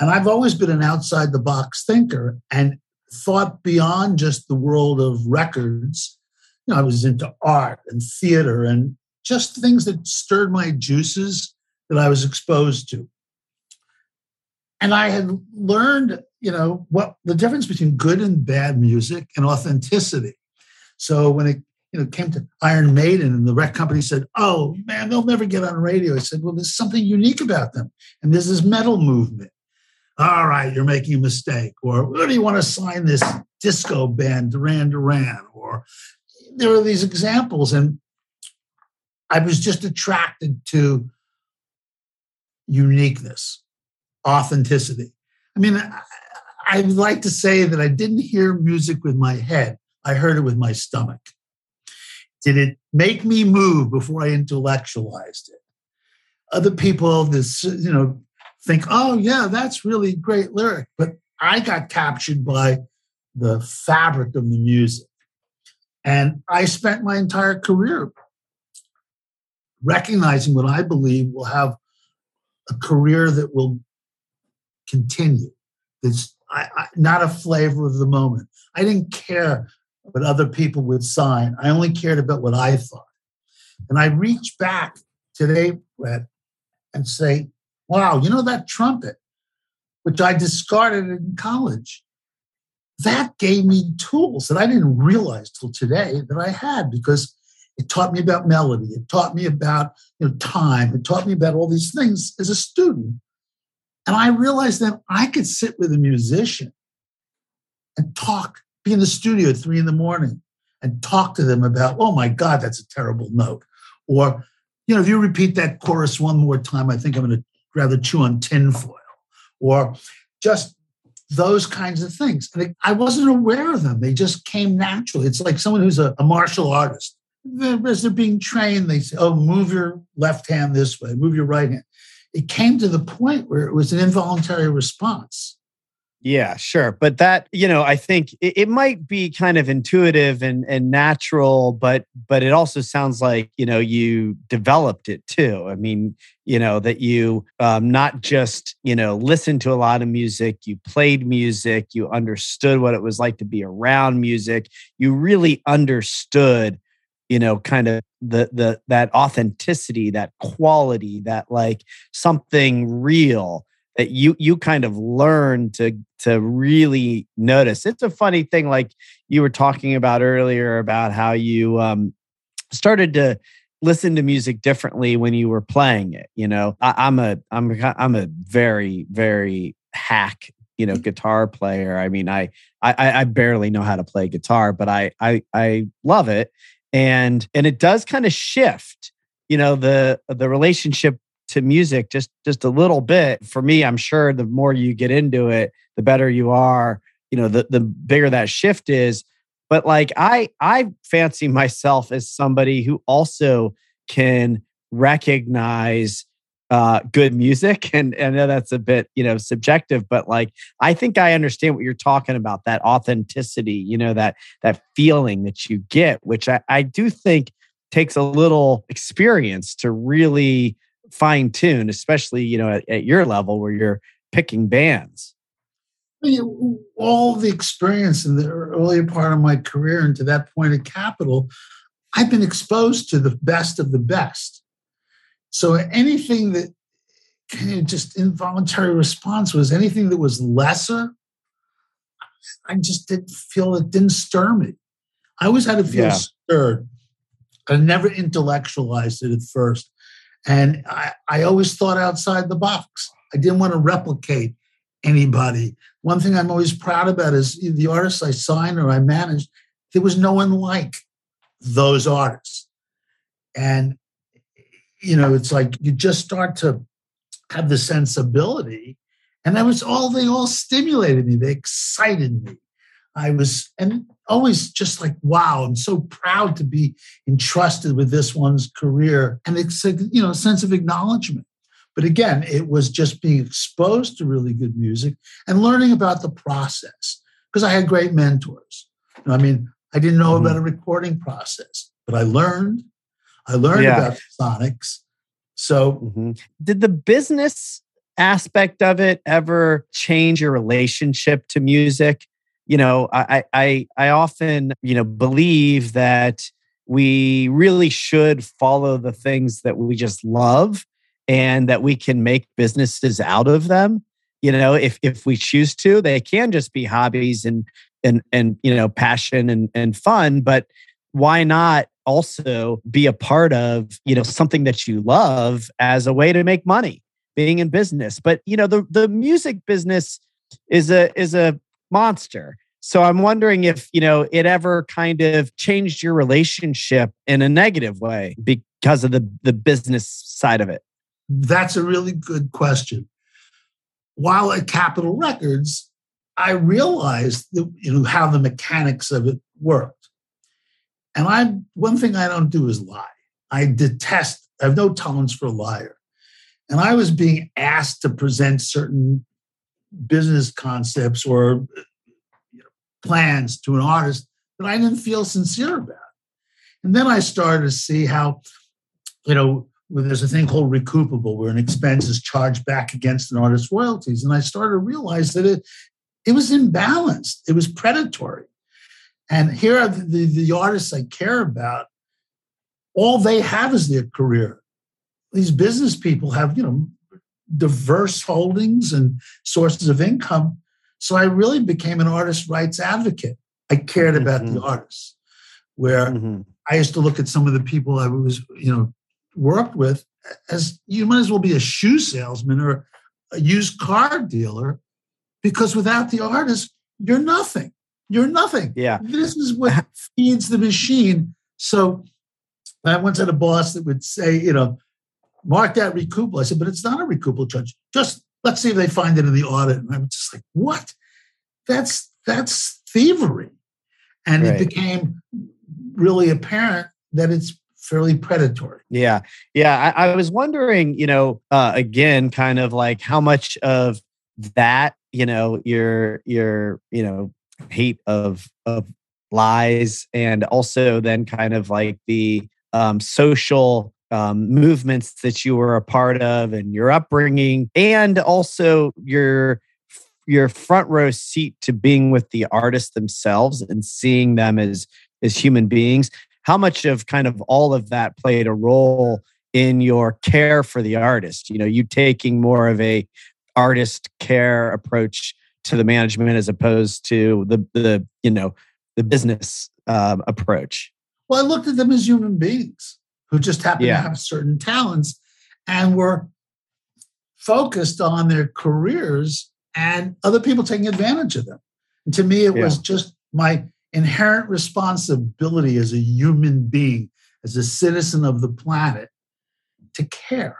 And i've always been an outside the box thinker and thought beyond just the world of records. You know i was into art and theater and just things that stirred my juices that i was exposed to and I had learned, you know, what the difference between good and bad music and authenticity. So when it you know came to Iron Maiden and the rec company said, "Oh man, they'll never get on radio," I said, "Well, there's something unique about them, and there's this metal movement." All right, you're making a mistake, or what do you want to sign this disco band, Duran Duran? Or there are these examples, and I was just attracted to uniqueness authenticity. I mean, I, would like to say that I didn't hear music with my head, I heard it with my stomach. Did it make me move before I intellectualized it? Other people, this, you know, think, oh, yeah, that's really great lyric. But I got captured by the fabric of the music. And I spent my entire career recognizing what I believe will have a career that will continue. It's I, I, not a flavor of the moment. I didn't care what other people would sign. I only cared about what I thought. And I reach back today, Brett, and say, wow, you know that trumpet, which I discarded in college, that gave me tools that I didn't realize till today that I had because it taught me about melody. It taught me about you know, time. It taught me about all these things as a student and I realized that I could sit with a musician and talk, be in the studio at three in the morning and talk to them about, oh my God, that's a terrible note. Or, you know, if you repeat that chorus one more time, I think I'm going to rather chew on tinfoil. Or just those kinds of things. And I wasn't aware of them. They just came naturally. It's like someone who's a, a martial artist as they're being trained, they say, "Oh, move your left hand this way, move your right hand." It came to the point where it was an involuntary response. Yeah, sure. But that, you know, I think it, it, might be kind of intuitive and, and natural, but but it also sounds like, you know, you developed it too. I mean, you know, that you um, not just, you know, listened to a lot of music, you played music, you understood what it was like to be around music. You really understood, you know, kind of the the that authenticity, that quality, that like something real that you you kind of learn to to really notice. It's a funny thing, like you were talking about earlier about how you um, started to listen to music differently when you were playing it. You know, I, am a I'm a, I'm a very very hack you know guitar player. I mean, I I I barely know how to play guitar, but I I I love it, and and it does kind of shift you know the the relationship to music just just a little bit. For me i'm sure the more you get into it the better you are you know the the bigger that shift is. But like i i fancy myself as somebody who also can recognize uh, good music and, and I know that's a bit you know subjective but like I think I understand what you're talking about that authenticity you know that that feeling that you get which I, I do think takes a little experience to really fine tune, especially you know at, at, your level where you're picking bands. All the experience in the earlier part of my career and to that point at Capitol, I've been exposed to the best of the best. So anything that kind of just involuntary response was anything that was lesser, I just didn't feel it didn't stir me. I always had to feel yeah. stirred. I never intellectualized it at first. And I, I always thought outside the box. I didn't want to replicate anybody. One thing I'm always proud about is the artists I signed or I managed, there was no one like those artists. And, you know, it's like you just start to have the sensibility. And that was all, they all stimulated me, they excited me. I was, and always just like, wow, I'm so proud to be entrusted with this one's career. And it's a, you know, a sense of acknowledgement. But again, it was just being exposed to really good music and learning about the process because I had great mentors. You know, I mean, I didn't know mm-hmm. about a recording process, but I learned. I learned yeah. about sonics. So, mm-hmm. did the business aspect of it ever change your relationship to music? you know, I, I, I often, you know, believe that we really should follow the things that we just love and that we can make businesses out of them. You know, if, if we choose to, they can just be hobbies and, and, and, you know, passion and, and fun, but why not also be a part of, you know, something that you love as a way to make money being in business. But, you know, the, the music business is a, is a, monster. So I'm wondering if, you know, it ever kind of changed your relationship in a negative way because of the the business side of it. That's a really good question. While at Capitol Records, I realized that, you know how the mechanics of it worked. And I one thing I don't do is lie. I detest, I have no tolerance for a liar. And I was being asked to present certain business concepts or uh, you know, plans to an artist that I didn't feel sincere about. And then I started to see how, you know, there's a thing called recoupable, where an expense is charged back against an artist's royalties. And I started to realize that it, it was imbalanced, it was predatory. And here are the, the, the artists I care about. All they have is their career. These business people have, you know, diverse holdings and sources of income. So I really became an artist rights advocate. I cared about mm-hmm. the artists, where mm-hmm. I used to look at some of the people I was, you know, worked with as you might as well be a shoe salesman or a used car dealer, because without the artist, you're nothing. You're nothing. Yeah. This is what feeds the machine. So I once had a boss that would say, you know, mark that recoupable. I said, but it's not a recoupable judge. Just let's see if they find it in the audit. And I'm just like, what? That's that's thievery. And right. it became really apparent that it's fairly predatory. Yeah. Yeah. I, I was wondering, you know, uh, again, kind of like how much of that, you know, your, your, you know, hate of, of lies and also then kind of like the um, social um, movements that you were a part of and your upbringing and also your your front row seat to being with the artists themselves and seeing them as as human beings. How much of kind of all of that played a role in your care for the artist? You know you taking more of a artist care approach to the management as opposed to the the you know the business uh, approach well i looked at them as human beings who just happen yeah. to have certain talents and were focused on their careers and other people taking advantage of them and to me it yeah. was just my inherent responsibility as a human being, as a citizen of the planet, to care.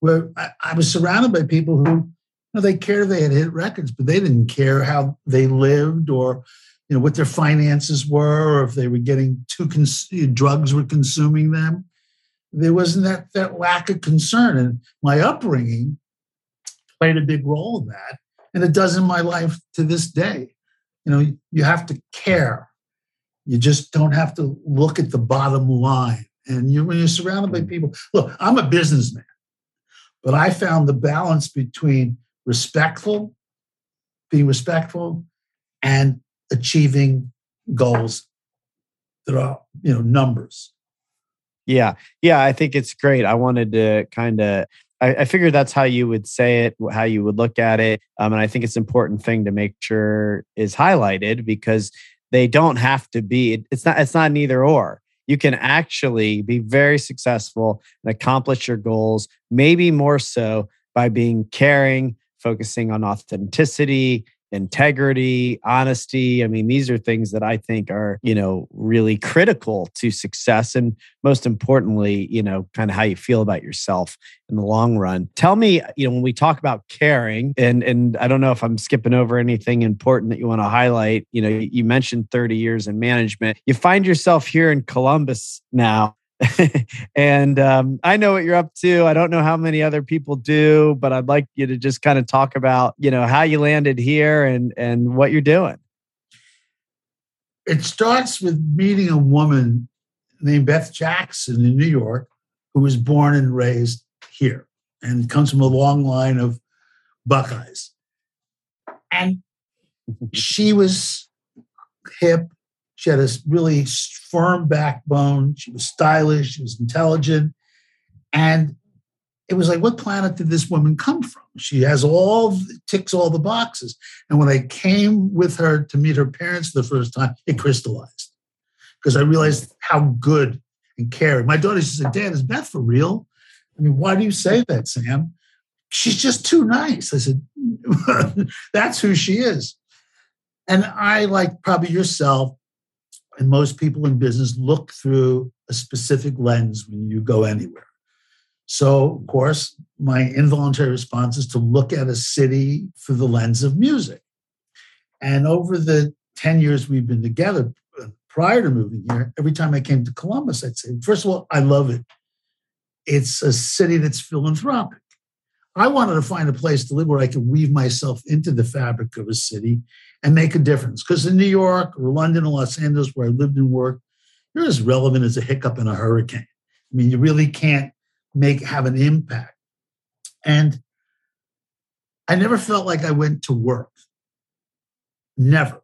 Where I, I was surrounded by people who, know, they cared they had hit records, but they didn't care how they lived or, you know, what their finances were or if they were getting too cons- drugs were consuming them. There wasn't that that lack of concern, and my upbringing played a big role in that, and it does in my life to this day. You know you have to care. You just don't have to look at the bottom line. And you when you're surrounded by mm. people look i'm a businessman but i found the balance between respectful being respectful and achieving goals that are you know numbers yeah yeah i think it's great i wanted to kind of I, I figured that's how you would say it, how you would look at it. Um, and I think it's an important thing to make sure is highlighted because they don't have to be, it's not, it's not neither or. You can actually be very successful and accomplish your goals, maybe more so by being caring, focusing on authenticity, integrity, honesty. I mean, these are things that I think are, you know, really critical to success. And most importantly, you know, kind of how you feel about yourself in the long run. Tell me, you know, when we talk about caring, and and I don't know if I'm skipping over anything important that you want to highlight. You know, you mentioned 30 years in management. You find yourself here in Columbus now. and um, I know what you're up to. I don't know how many other people do, but I'd like you to just kind of talk about, you know, how you landed here and and what you're doing. It starts with meeting a woman named Beth Jackson in New York, who was born and raised here and comes from a long line of Buckeyes. And she was hip she had a really firm backbone. She was stylish. She was intelligent. And it was like, what planet did this woman come from? She has all, ticks all the boxes. And when I came with her to meet her parents for the first time, it crystallized because I realized how good and caring. My daughter, she said, Dad, is Beth for real? I mean, why do you say that, Sam? She's just too nice. I said, that's who she is. And I, like probably yourself, and most people in business look through a specific lens when you go anywhere. So, of course, my involuntary response is to look at a city through the lens of music. And over the 10 years we've been together, uh, prior to moving here, every time I came to Columbus, I'd say, first of all, I love it. It's a city that's philanthropic. I wanted to find a place to live where I could weave myself into the fabric of a city and make a difference. Because in New York or London or Los Angeles, where I lived and worked, you're as relevant as a hiccup in a hurricane. I mean, you really can't make have an impact. And I never felt like I went to work. Never.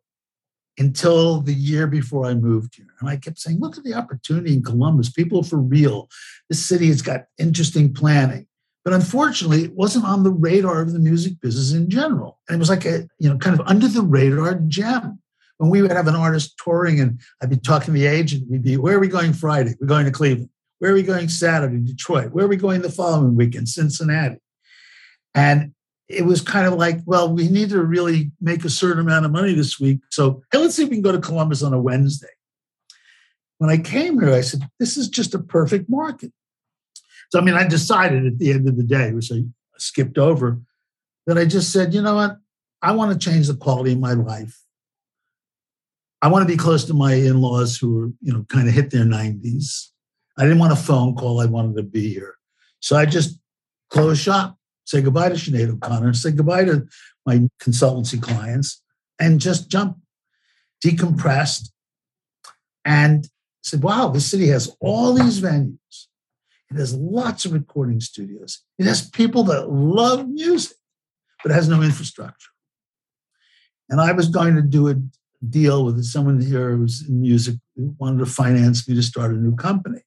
Until the year before I moved here. And I kept saying, look at the opportunity in Columbus. People for real. This city has got interesting planning. But unfortunately, it wasn't on the radar of the music business in general. And it was like a, you know, kind of under the radar gem. When we would have an artist touring and I'd be talking to the agent, we'd be, where are we going Friday? We're going to Cleveland. Where are we going Saturday? Detroit. Where are we going the following weekend? Cincinnati. And it was kind of like, well, we need to really make a certain amount of money this week. So hey, let's see if we can go to Columbus on a Wednesday. When I came here, I said, this is just a perfect market. So, I mean, I decided at the end of the day, which I skipped over, that I just said, you know what? I want to change the quality of my life. I want to be close to my in-laws who are, you know, kind of hit their 90s. I didn't want a phone call. I wanted to be here. So I just closed shop, say goodbye to Sinead O'Connor, say goodbye to my consultancy clients, and just jump, decompressed, and said, wow, this city has all these venues. It has lots of recording studios. It has people that love music, but has no infrastructure. And I was going to do a deal with someone here who's in music who wanted to finance me to start a new company.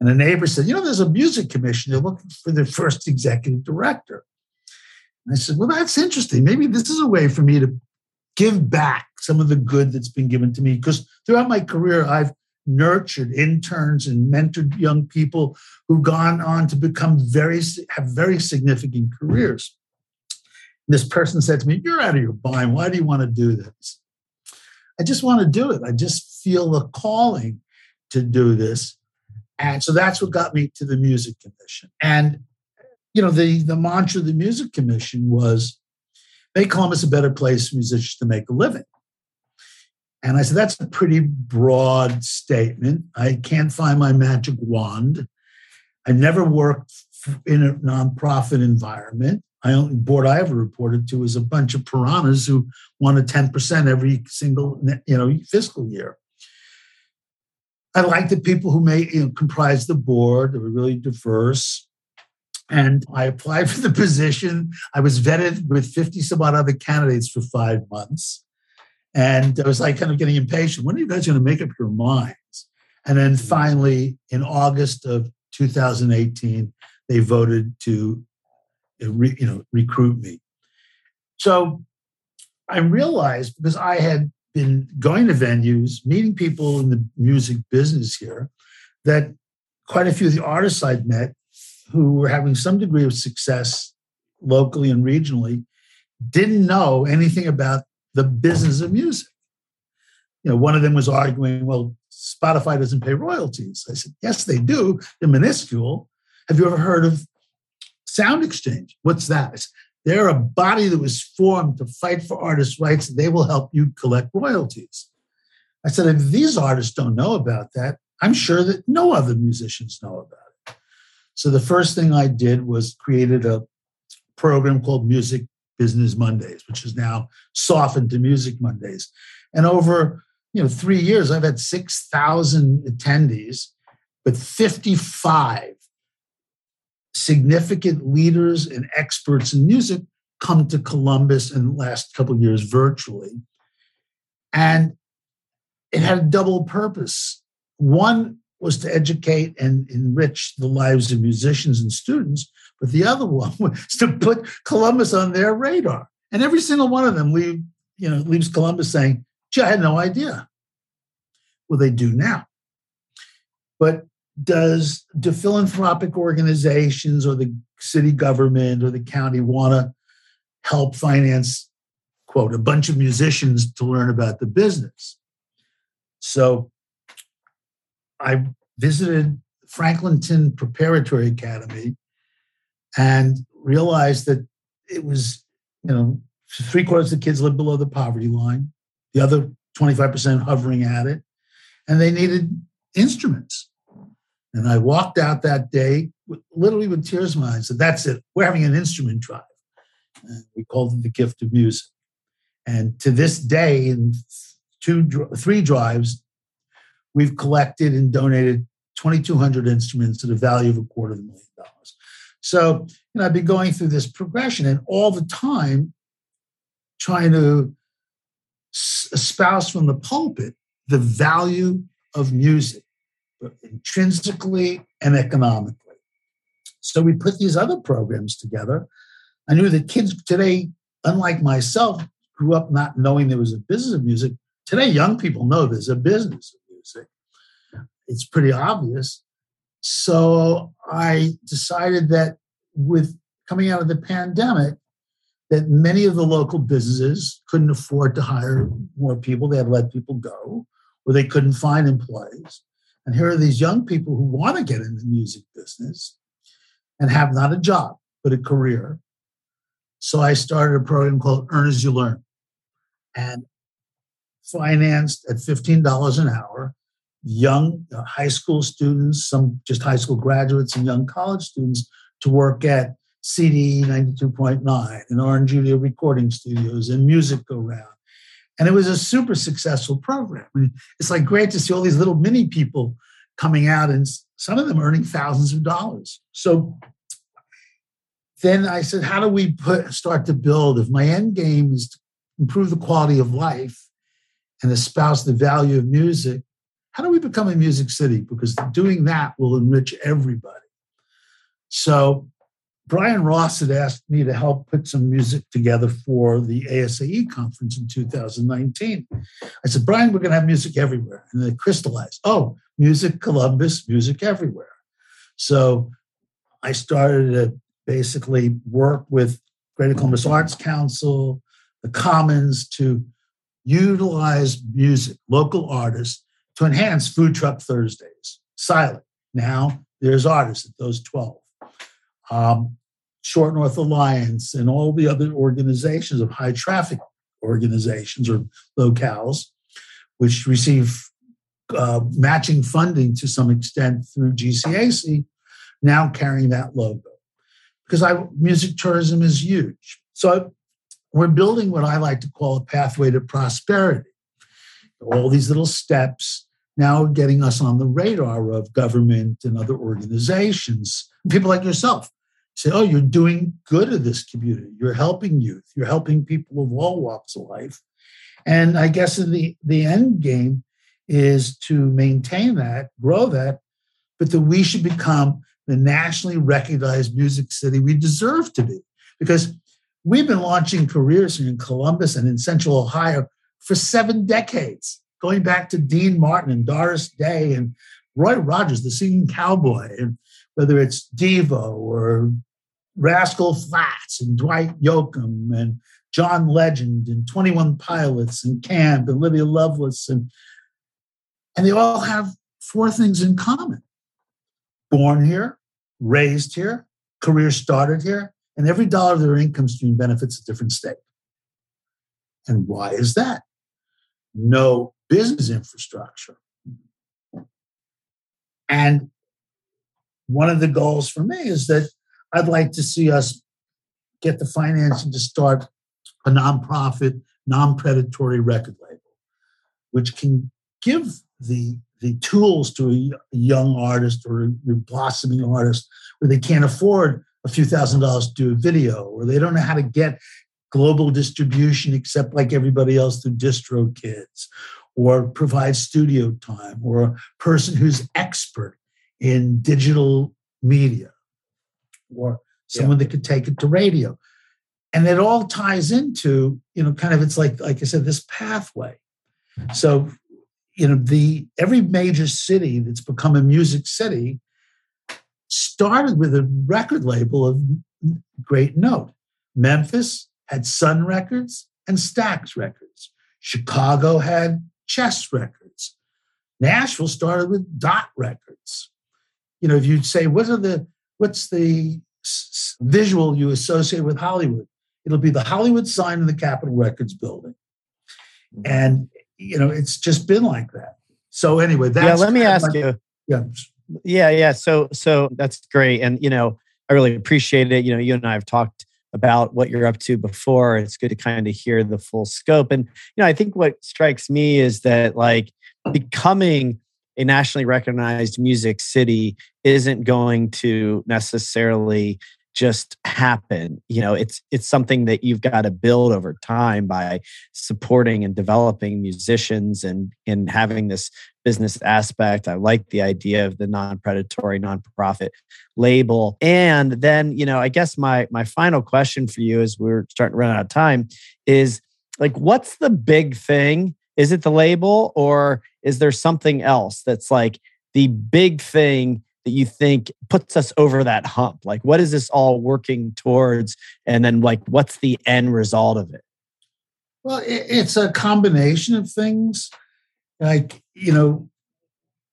And a neighbor said, You know, there's a music commission. They're looking for their first executive director. And I said, Well, that's interesting. Maybe this is a way for me to give back some of the good that's been given to me. Because throughout my career, I've nurtured interns and mentored young people who've gone on to become very, have very significant careers. This person said to me, You're out of your mind. Why do you want to do this? I just want to do it. I just feel a calling to do this. And so that's what got me to the Music Commission. And, you know, the, the mantra of the Music Commission was make Columbus a better place for musicians to make a living. And I said, that's a pretty broad statement. I can't find my magic wand. I never worked in a nonprofit environment. I only board I ever reported to was a bunch of piranhas who wanted 10% every single you know fiscal year. I liked the people who made you know, comprised the board. They were really diverse. And I applied for the position. I was vetted with 50 some odd other candidates for five months. And I was like kind of getting impatient. When are you guys going to make up your minds? And then mm-hmm. finally, in August of 2018, they voted to uh, you know recruit me. So I realized because I had been going to venues, meeting people in the music business here, that quite a few of the artists I'd met who were having some degree of success locally and regionally didn't know anything about the business of music. You know, one of them was arguing, well, Spotify doesn't pay royalties. I said, yes, they do. They're minuscule. Have you ever heard of SoundExchange? What's that? They're a body that was formed to fight for artists' rights. They will help you collect royalties. I said, if these artists don't know about that, I'm sure that no other musicians know about it. So the first thing I did was created a program called Music Business Mondays, which is now softened to Music Mondays. And over you know three years, I've had six thousand attendees, but fifty-five significant leaders and experts in music come to Columbus in the last couple years virtually. And it had a double purpose. One was to educate and enrich the lives of musicians and students, but the other one was to put Columbus on their radar. And every single one of them leave, you know, leaves Columbus saying, gee, I had no idea. Well, they do now. But does do philanthropic organizations or the city government or the county want to help finance quote a bunch of musicians to learn about the business so i visited franklinton preparatory academy and realized that it was you know three quarters of the kids live below the poverty line the other 25% hovering at it and they needed instruments and I walked out that day, literally with tears in my eyes. Said, "That's it. We're having an instrument drive." And we called it the gift of music. And to this day, in two, three drives, we've collected and donated 2,200 instruments at a value of a quarter of a million dollars. So, you know, I've been going through this progression, and all the time trying to espouse from the pulpit the value of music intrinsically and economically. So we put these other programs together. I knew that kids today, unlike myself, grew up not knowing there was a business of music. Today, young people know there's a business of music. It's pretty obvious. So I decided that with coming out of the pandemic, that many of the local businesses couldn't afford to hire more people. They had let people go, or they couldn't find employees. And here are these young people who want to get in the music business and have not a job, but a career. So I started a program called Earn as You Learn. And financed at $15 an hour young uh, high school students, some just high school graduates, and young college students to work at CD 92.9 and Orange Julia recording studios and Music Go Round. And it was a super successful program. I mean, it's like great to see all these little mini people coming out and some of them earning thousands of dollars. So then I said, how do we put start to build? If my end game is to improve the quality of life and espouse the value of music, how do we become a music city? Because doing that will enrich everybody. So Brian Ross had asked me to help put some music together for the ASAE conference in 2019. I said, Brian, we're going to have music everywhere. And they crystallized, oh, music Columbus, music everywhere. So I started to basically work with Greater Columbus Arts Council, the Commons to utilize music, local artists, to enhance Food Truck Thursdays. Silent. Now there's artists at those 12 um, Short North Alliance, and all the other organizations of high traffic organizations or locales, which receive uh, matching funding to some extent through GCAC, now carrying that logo. Because I, music tourism is huge. So we're building what I like to call a pathway to prosperity. All these little steps now getting us on the radar of government and other organizations. People like yourself say, oh, you're doing good in this community. You're helping youth. You're helping people of all walks of life. And I guess the, the end game is to maintain that, grow that, but that we should become the nationally recognized music city we deserve to be. Because we've been launching careers here in Columbus and in Central Ohio for seven decades, going back to Dean Martin and Doris Day and Roy Rogers, the singing cowboy, and whether it's Devo or Rascal Flatts and Dwight Yoakam and John Legend and 21 Pilots and Camp and Lydia Loveless and and they all have four things in common. Born here, raised here, career started here, and every dollar of their income stream benefits a different state. And why is that? No business infrastructure. And one of the goals for me is that I'd like to see us get the financing to start a nonprofit, non-predatory record label, which can give the the tools to a, young artist or a blossoming artist where they can't afford a few thousand dollars to do a video, or they don't know how to get global distribution except like everybody else through DistroKids, or provide studio time, or a person who's expert in digital media or someone yeah. that could take it to radio. And it all ties into, you know, kind of it's like, like I said, this pathway. So, you know, the every major city that's become a music city started with a record label of great note. Memphis had Sun Records and Stax Records. Chicago had Chess Records. Nashville started with Dot Records. You know, if you'd say, what are the what's the s- visual you associate with Hollywood? It'll be the Hollywood sign in the Capitol Records building. And, you know, it's just been like that. So anyway, that's yeah. Let me ask my, you. Yeah. Yeah. Yeah. So, so that's great. And, you know, I really appreciate it. You know, you and I have talked about what you're up to before. It's good to kind of hear the full scope. And, you know, I think what strikes me is that like becoming a nationally recognized music city isn't going to necessarily just happen you know it's it's something that you've got to build over time by supporting and developing musicians and and having this business aspect. I like the idea of the non-predatory non-profit label. And then you know i guess my my final question for you as we're starting to run out of time is like what's the big thing? Is it the label or is there something else that's like the big thing that you think puts us over that hump? Like, what is this all working towards? And then, like, what's the end result of it? Well, it's a combination of things like, you know,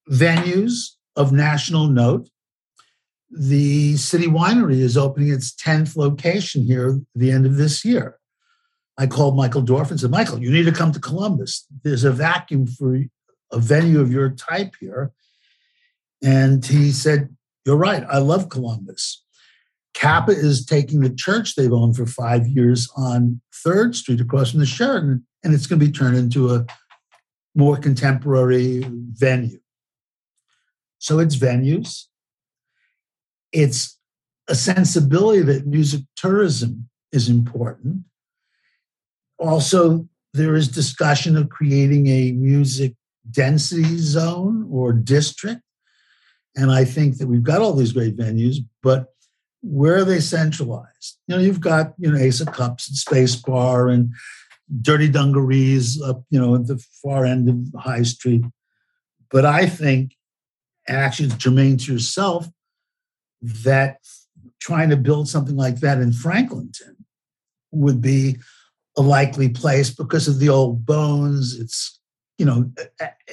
venues of national note. The City Winery is opening its 10th location here at the end of this year. I called Michael Dorf and said, Michael, you need to come to Columbus. There's a vacuum for a venue of your type here. And he said, You're right. I love Columbus. CAPA is taking the church they've owned for five years on Third Street across from the Sheraton, and it's going to be turned into a more contemporary venue. So it's venues, it's a sensibility that music tourism is important. Also, there is discussion of creating a music density zone or district. And I think that we've got all these great venues, but where are they centralized? You know, you've got, you know, Ace of Cups and Space Bar and Dirty Dungarees up, you know, at the far end of High Street. But I think, actually, it's germane to yourself that trying to build something like that in Franklinton would be a likely place because of the old bones. It's, you know,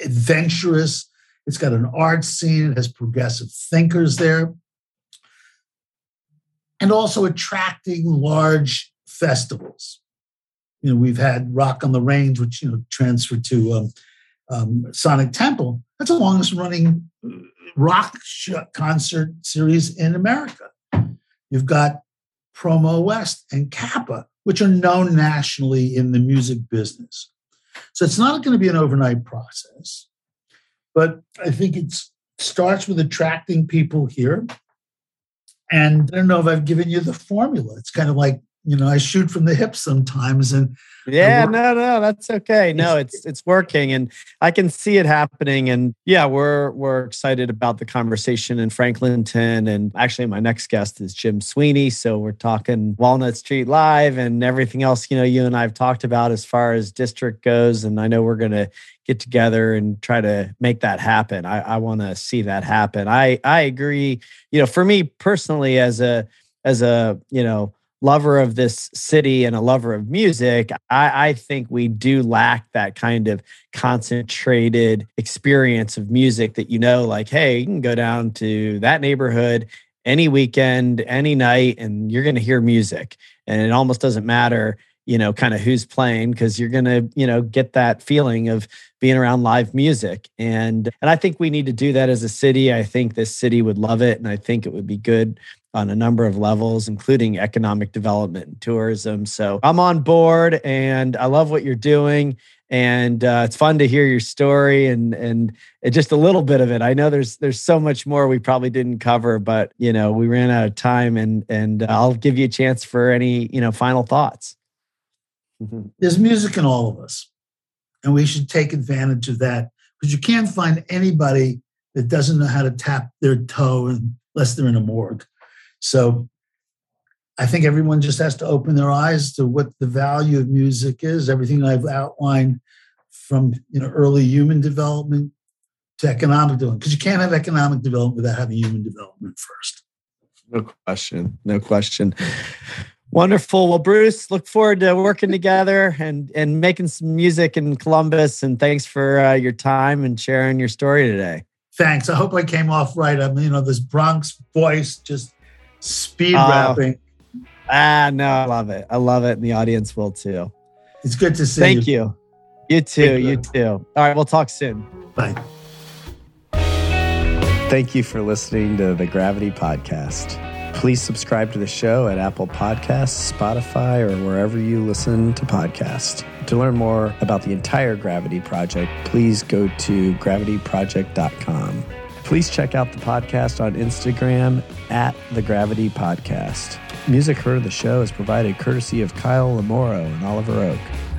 adventurous. It's got an art scene. It has progressive thinkers there. And also attracting large festivals. You know, we've had Rock on the Range, which, you know, transferred to um, um, Sonic Temple. That's the longest running rock concert series in America. You've got PromoWest and CAPA, which are known nationally in the music business. So it's not going to be an overnight process, but I think it starts with attracting people here. And I don't know if I've given you the formula. It's kind of like you know, I shoot from the hip sometimes. And yeah, no, no, that's okay. No, it's it's working, and I can see it happening. And yeah, we're we're excited about the conversation in Franklinton. And actually, my next guest is Jim Sweeney, so we're talking Walnut Street Live and everything else. You know, you and I've talked about as far as district goes, and I know we're going to get together and try to make that happen. I, I want to see that happen. I I agree. You know, for me personally, as a as a you know lover of this city and a lover of music, I, I, think we do lack that kind of concentrated experience of music that you know, like, hey, you can go down to that neighborhood any weekend, any night, and you're going to hear music. And it almost doesn't matter, you know, kind of who's playing because you're going to, you know, get that feeling of being around live music. And and I think we need to do that as a city. I think this city would love it and I think it would be good on a number of levels, including economic development and tourism. So I'm on board and I love what you're doing. And uh, it's fun to hear your story and and just a little bit of it. I know there's there's so much more we probably didn't cover, but you know we ran out of time, and and I'll give you a chance for any you know final thoughts. There's music in all of us, and we should take advantage of that because you can't find anybody that doesn't know how to tap their toe unless they're in a morgue. So I think everyone just has to open their eyes to what the value of music is. Everything I've outlined from you know early human development to economic development, because you can't have economic development without having human development first. No question. No question. Wonderful. Well, Bruce, look forward to working together and and making some music in Columbus. And thanks for uh, your time and sharing your story today. Thanks. I hope I came off right. I mean, you know, this Bronx voice just speed uh, rapping. Ah, no, I love it. I love it. And the audience will too. It's good to see Thank you. you. You too. You too. All right. We'll talk soon. Bye. Thank you for listening to the Gravity Podcast. Please subscribe to the show at Apple Podcasts, Spotify, or wherever you listen to podcasts. To learn more about the entire Gravity Project, please go to gravityproject.com. Please check out the podcast on Instagram at The Gravity Podcast. Music heard of the show is provided courtesy of Kyle Lamoro and Oliver Oak.